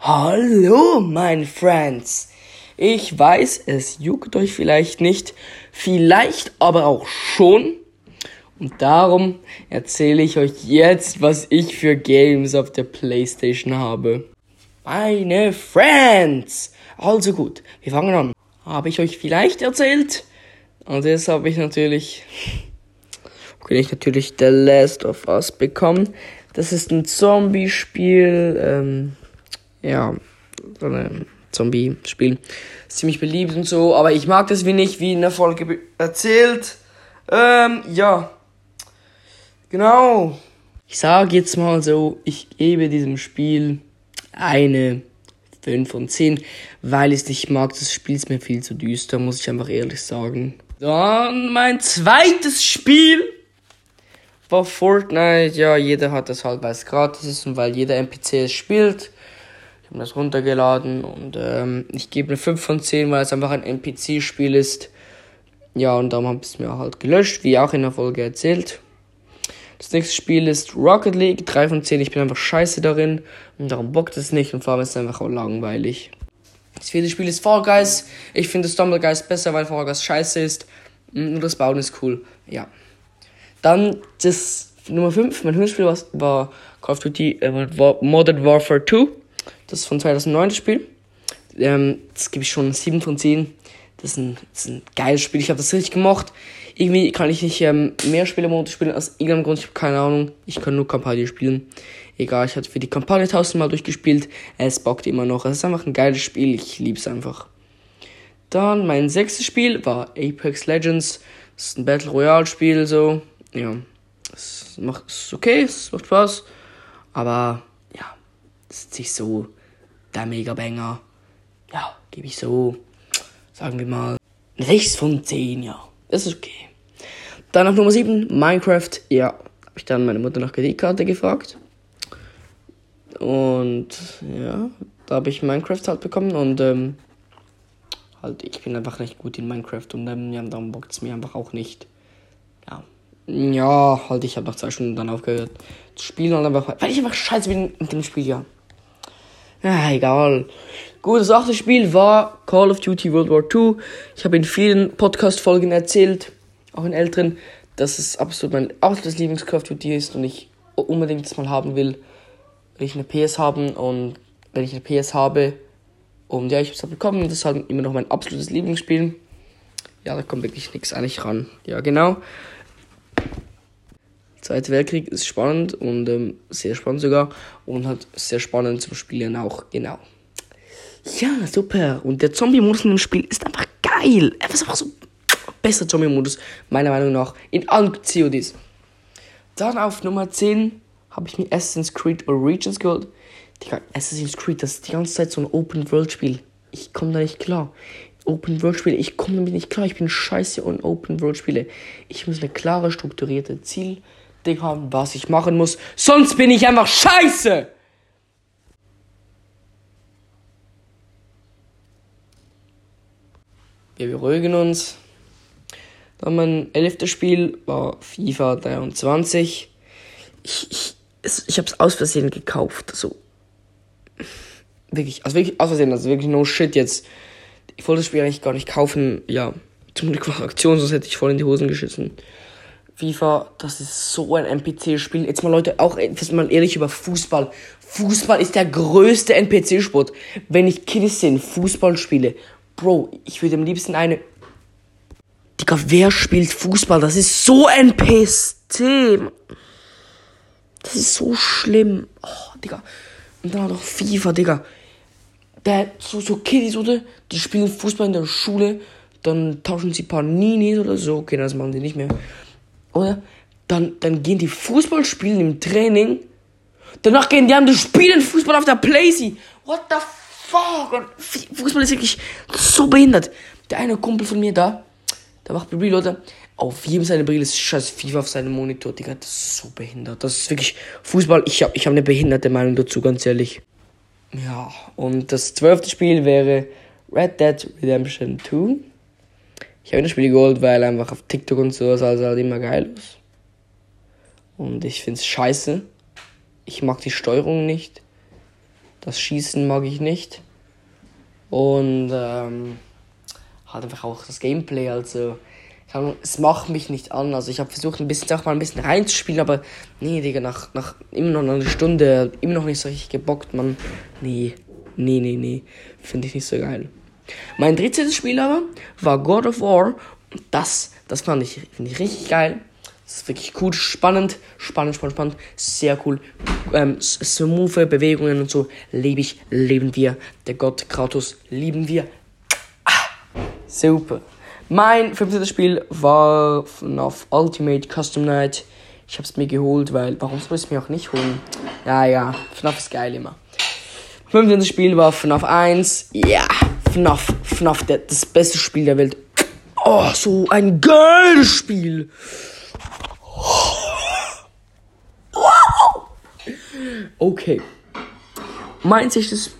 Hallo, mein Friends. Ich weiß, es juckt euch vielleicht nicht, vielleicht aber auch schon. Und darum erzähle ich euch jetzt, was ich für Games auf der Playstation habe. Meine Friends! Also gut, wir fangen an. Habe ich euch vielleicht erzählt? Und jetzt habe ich natürlich, okay, ich natürlich The Last of Us bekommen. Das ist ein Zombie-Spiel, ähm, ja, so ein Zombie-Spiel. Ziemlich beliebt und so, aber ich mag das wenig, wie in der Folge erzählt. Ähm, ja. Genau. Ich sage jetzt mal so, ich gebe diesem Spiel eine 5 von 10, weil ich es nicht mag. Das Spiel ist mir viel zu düster, muss ich einfach ehrlich sagen. Dann mein zweites Spiel war Fortnite. Ja, jeder hat das halt, weil es gratis ist und weil jeder NPC es spielt. Ich habe das runtergeladen und ähm, ich gebe eine 5 von 10, weil es einfach ein NPC-Spiel ist. Ja, und darum habe ich es mir halt gelöscht, wie auch in der Folge erzählt. Das nächste Spiel ist Rocket League, 3 von 10. Ich bin einfach scheiße darin und darum bockt es nicht und vor allem ist es einfach auch langweilig. Das vierte Spiel ist Fall Guys. Ich finde Stumble Guys besser, weil Fall Guys scheiße ist. Nur das Bauen ist cool. Ja. Dann das Nummer 5, mein Spiel war, war Call of Duty äh, Modern Warfare 2. Das ist von 2009 das Spiel. Ähm, das gebe ich schon 7 von 10. Das ist ein, das ist ein geiles Spiel. Ich habe das richtig gemacht. Irgendwie kann ich nicht ähm, mehr Spielermodus spielen aus irgendeinem Grund. Ich habe keine Ahnung. Ich kann nur Kampagne spielen. Egal, ich hatte für die Kampagne tausendmal durchgespielt. Es bockt immer noch. Es ist einfach ein geiles Spiel. Ich liebe es einfach. Dann mein sechstes Spiel war Apex Legends. Das ist ein Battle Royale Spiel, so. Ja. Es macht, es okay, es macht Spaß. Aber, ja. Es ist nicht so der Mega-Banger. Ja, gebe ich so, sagen wir mal, 6 von 10, ja. Das ist okay. Dann auf Nummer 7, Minecraft. Ja, habe ich dann meine Mutter nach Kreditkarte gefragt. Und ja, da habe ich Minecraft halt bekommen und ähm, halt, ich bin einfach nicht gut in Minecraft und ähm, ja, dann bockt es mir einfach auch nicht. Ja. Ja, halt, ich habe nach zwei Stunden dann aufgehört zu spielen und einfach, weil ich einfach scheiße bin mit dem Spiel, ja. Ja, egal. Gut, das achte Spiel war Call of Duty World War II. Ich habe in vielen Podcast-Folgen erzählt, auch in älteren, dass es absolut mein absolutes Lieblings-Call of Duty ist und ich unbedingt das mal haben will. Will ich eine PS haben und wenn ich eine PS habe, und ja, ich habe es halt bekommen, das ist halt immer noch mein absolutes Lieblingsspiel. Ja, da kommt wirklich nichts eigentlich ran. Ja, genau. Zweiter Weltkrieg ist spannend und ähm, sehr spannend sogar und halt sehr spannend zum Spielen auch, genau. Ja, super. Und der Zombie-Modus in dem Spiel ist einfach geil. Er ist einfach so besser Zombie-Modus, meiner Meinung nach, in allen CODs. Dann auf Nummer 10 habe ich mir Assassin's Creed Origins geholt. Digga, Assassin's Creed, das ist die ganze Zeit so ein Open-World-Spiel. Ich komme da nicht klar. Open-World-Spiele, ich komme damit nicht klar. Ich bin scheiße und Open-World-Spiele. Ich muss eine klare, strukturierte Ziel Ding haben, was ich machen muss. Sonst bin ich einfach scheiße. Wir beruhigen uns. Dann mein elftes Spiel war FIFA 23. Ich, ich, ich habe es aus Versehen gekauft. So. Wirklich, also wirklich aus Versehen, also wirklich no shit jetzt. Ich wollte das Spiel eigentlich gar nicht kaufen. Ja, zum Glück war Aktion, sonst hätte ich voll in die Hosen geschissen. FIFA, das ist so ein NPC-Spiel. Jetzt mal Leute, auch jetzt mal ehrlich über Fußball. Fußball ist der größte NPC-Sport. Wenn ich Kids sind, Fußball spiele, Bro, ich würde am liebsten eine. Digga, wer spielt Fußball? Das ist so NPC. Das ist so schlimm. Oh, Digga. Und dann noch FIFA, Digga. Der, so, so Kiddies, oder? Die spielen Fußball in der Schule. Dann tauschen sie ein paar Ninis oder so. Okay, das machen die nicht mehr oder? Dann, dann gehen die Fußball spielen im Training. Danach gehen die das Spielen Fußball auf der Playsee. What the fuck? Und Fußball ist wirklich so behindert. Der eine Kumpel von mir da, der macht Real, Leute. Auf jedem seine Brille ist scheiß FIFA auf seinem Monitor, Digga. Das ist so behindert. Das ist wirklich Fußball. Ich habe ich hab eine behinderte Meinung dazu, ganz ehrlich. Ja, und das zwölfte Spiel wäre Red Dead Redemption 2. Ich habe das Spiel geholt, weil einfach auf TikTok und so sah es halt immer geil aus. Und ich finde es scheiße. Ich mag die Steuerung nicht. Das Schießen mag ich nicht. Und ähm, halt einfach auch das Gameplay, also es macht mich nicht an. Also ich habe versucht ein bisschen auch mal ein bisschen reinzuspielen, aber nee, Digga, nach, nach immer noch einer Stunde, immer noch nicht so richtig gebockt, man. Nee, nee, nee, nee. Finde ich nicht so geil. Mein drittes Spiel aber war God of War. Das, das fand ich, ich richtig geil. Das ist wirklich cool, spannend, spannend, spannend, spannend, sehr cool. Ähm, smooth Bewegungen und so liebe ich, leben wir. Der Gott Kratos lieben wir. Ah, super. Mein 15. Spiel war FNAF Ultimate Custom Night. Ich habe es mir geholt, weil warum soll ich es mir auch nicht holen? Ja, ja, FNAF ist geil immer. 15. Spiel war FNAF 1. Ja, FNAF, FNAF, der, das beste Spiel der Welt. Oh, so ein geiles Spiel. Wow. Okay. Mein sechstes.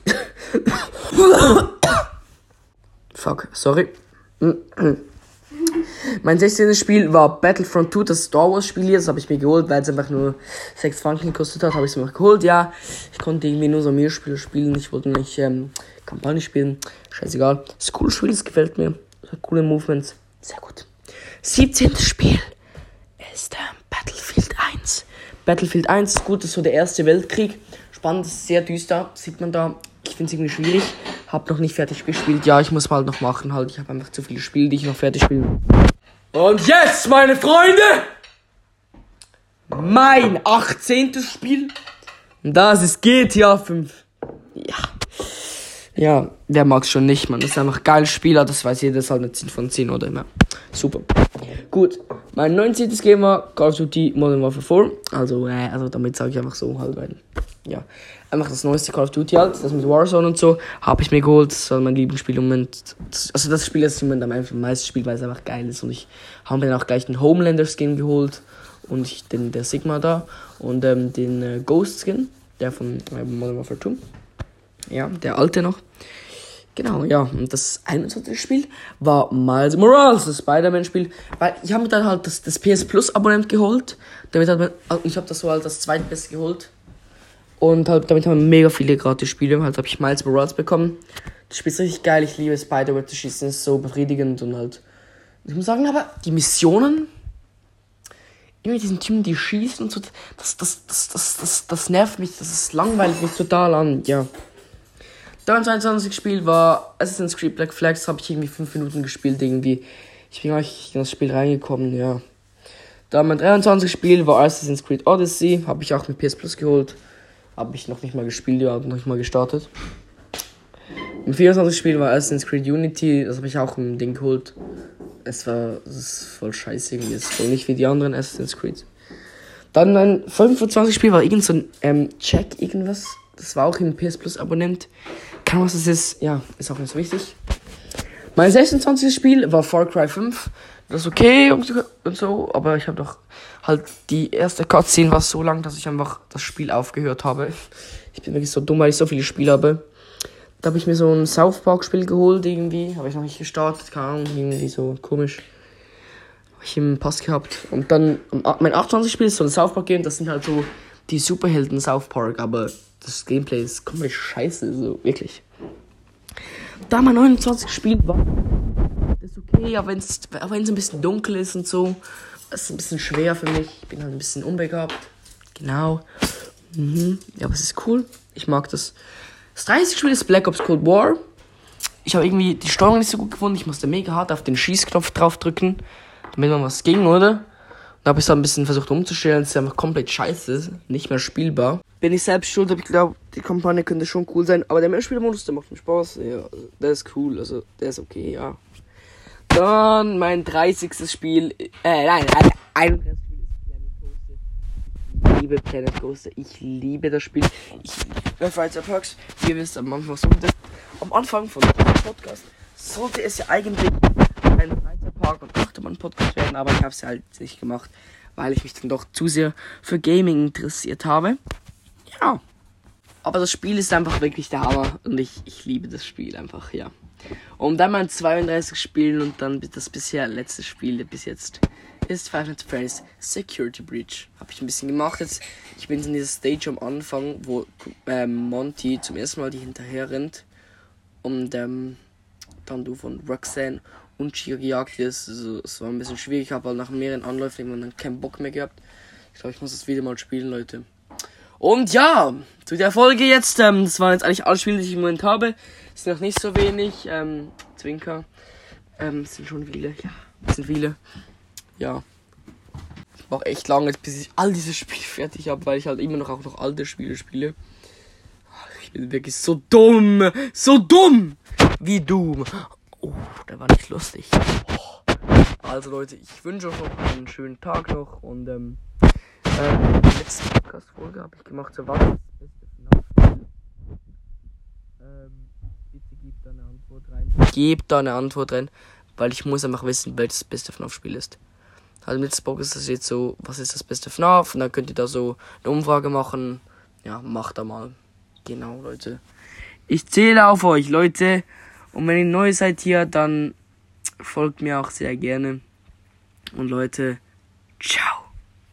Fuck, sorry. Mein 16. Spiel war Battlefront 2, das Star Wars Spiel hier. Das habe ich mir geholt, weil es einfach nur 6 Franken gekostet hat. Habe ich es mir geholt, ja. Ich konnte irgendwie nur so mehr Spiele spielen. Ich wollte nicht ähm, Kampagne spielen. Scheißegal. Ist cooles Spiel, das gefällt mir. Coole Movements. Sehr gut. 17. Spiel ist ähm, Battlefield 1. Battlefield 1 ist gut, das ist so der erste Weltkrieg. Spannend, sehr düster, sieht man da. Ich finde es irgendwie schwierig. Hab noch nicht fertig gespielt. Ja, ich muss mal noch machen halt. Ich habe einfach zu viele Spiele, die ich noch fertig spielen. Und jetzt, meine Freunde, mein 18. Spiel. Das ist GTA 5. Ja. Ja, wer mag's schon nicht, man. Das ist einfach geil Spieler, das weiß jeder, das ist halt eine 10 von 10 oder immer. Super. Gut, mein 19. Game war Call of Duty Modern Warfare 4. Also, äh, also damit sage ich einfach so halt, weil, ja. Einfach das neueste Call of Duty halt, das mit Warzone und so, habe ich mir geholt. Das war mein Lieblingsspiel im Moment. Das, also das Spiel, das ich im Moment am meisten spiele, weil es einfach geil ist. Und ich habe mir dann auch gleich den Homelander Skin geholt. Und ich, den, der Sigma da. Und ähm, den äh, Ghost Skin, der von äh, Modern Warfare 2. Ja, der alte noch. Genau, ja. Und das 21. Spiel war Miles Morales, das Spider-Man-Spiel. Weil ich habe mir dann halt das, das PS Plus Abonnent geholt. Damit hat man, also ich habe das so halt das zweitbeste geholt. Und halt, damit haben wir mega viele gratis Spiele. Halt habe ich Miles Morales bekommen. Das Spiel ist richtig geil. Ich liebe Spider-Man zu schießen. ist so befriedigend und halt. Ich muss sagen, aber die Missionen. Immer diesen Typen, die schießen und so. Das, das, das, das, das, das nervt mich. Das ist langweilig mich total an. Ja. Dann 22 Spiel war Assassin's Creed Black Flags, habe ich irgendwie 5 Minuten gespielt, irgendwie. Ich bin nicht in das Spiel reingekommen, ja. Dann mein 23 Spiel war Assassin's Creed Odyssey, habe ich auch mit PS Plus geholt. Habe ich noch nicht mal gespielt, ja, noch nicht mal gestartet. Im 24 Spiel war Assassin's Creed Unity, das habe ich auch im Ding geholt. Es war, es ist voll scheiße irgendwie, es ist voll nicht wie die anderen Assassin's Creed. Dann mein 25 Spiel war irgend so ein ähm, Check irgendwas. Das war auch im PS Plus Abonnent. Kann was das ist, ja, ist auch nicht so wichtig. Mein 26. Spiel war Far Cry 5. Das ist okay und so, aber ich habe doch halt die erste Cutscene war so lang, dass ich einfach das Spiel aufgehört habe. Ich bin wirklich so dumm, weil ich so viele Spiele habe. Da habe ich mir so ein South Park Spiel geholt irgendwie, habe ich noch nicht gestartet, keine Ahnung, irgendwie so komisch. Habe ich im Pass gehabt und dann mein 28 Spiel ist so ein South Park Game, das sind halt so die Superhelden South Park, aber das Gameplay ist komplett scheiße, so wirklich. Da mein 29 gespielt war, ist okay, aber wenn es ein bisschen dunkel ist und so, das ist ein bisschen schwer für mich. Ich bin halt ein bisschen unbegabt. Genau. Mhm. Ja, aber es ist cool. Ich mag das. Das 30 Spiel ist Black Ops Cold War. Ich habe irgendwie die Steuerung nicht so gut gefunden. Ich musste mega hart auf den Schießknopf draufdrücken, damit man was ging, oder? Da habe ich es ein bisschen versucht umzustellen. Es ist einfach komplett scheiße. Nicht mehr spielbar. Bin ich selbst schuld, aber ich glaube, die Kampagne könnte schon cool sein. Aber der Mehrspielermodus, der macht mir Spaß. Ja, der ist cool. Also, der ist okay, ja. Dann mein 30. Spiel. Äh, nein, nein, 31. Spiel ist Planet Coaster. Ich liebe Planet Coaster. Ich liebe das Spiel. Ich liebe Freizer Perks. Ihr wisst am Anfang, das. Am Anfang von dem Podcast sollte es ja eigentlich ein Freizeitpark und Achtermann-Podcast werden, aber ich habe es halt nicht gemacht, weil ich mich dann doch zu sehr für Gaming interessiert habe. Ja. Aber das Spiel ist einfach wirklich der Hammer und ich, ich liebe das Spiel einfach, ja. Und dann mal 32 spielen und dann das bisher letzte Spiel bis jetzt ist Five Nights at Freddy's Security Breach. Habe ich ein bisschen gemacht jetzt. Ich bin in dieser Stage am Anfang, wo ähm, Monty zum ersten Mal die hinterher rennt und ähm, dann du von Roxanne und Chica gejagt wirst. Also, es war ein bisschen schwierig. Habe halt nach mehreren Anläufen irgendwann dann keinen Bock mehr gehabt. Ich glaube, ich muss das wieder mal spielen, Leute. Und ja, zu der Folge jetzt. Ähm, das waren jetzt eigentlich alle Spiele, die ich im Moment habe. Es sind noch nicht so wenig. Ähm, Zwinker. Ähm, es sind schon viele. Ja, es sind viele. Ja. Ich brauche echt lange, bis ich all diese Spiele fertig habe, weil ich halt immer noch auch noch alte Spiele spiele. Ich bin wirklich so dumm. So dumm. Wie dumm. Oh, der war nicht lustig. Oh. Also Leute, ich wünsche euch noch einen schönen Tag noch und ähm, ähm, die letzte Podcast-Folge habe ich gemacht, so was das beste FNAF-Spiel. Ähm, bitte gebt da eine Antwort rein. Gebt da eine Antwort rein, weil ich muss einfach wissen, welches das beste FNAF-Spiel ist. Also mit Spock ist das jetzt so, was ist das beste FNAF? Und dann könnt ihr da so eine Umfrage machen. Ja, macht da mal. Genau, Leute. Ich zähle auf euch, Leute. Und wenn ihr neu seid hier, dann folgt mir auch sehr gerne. Und Leute, ciao.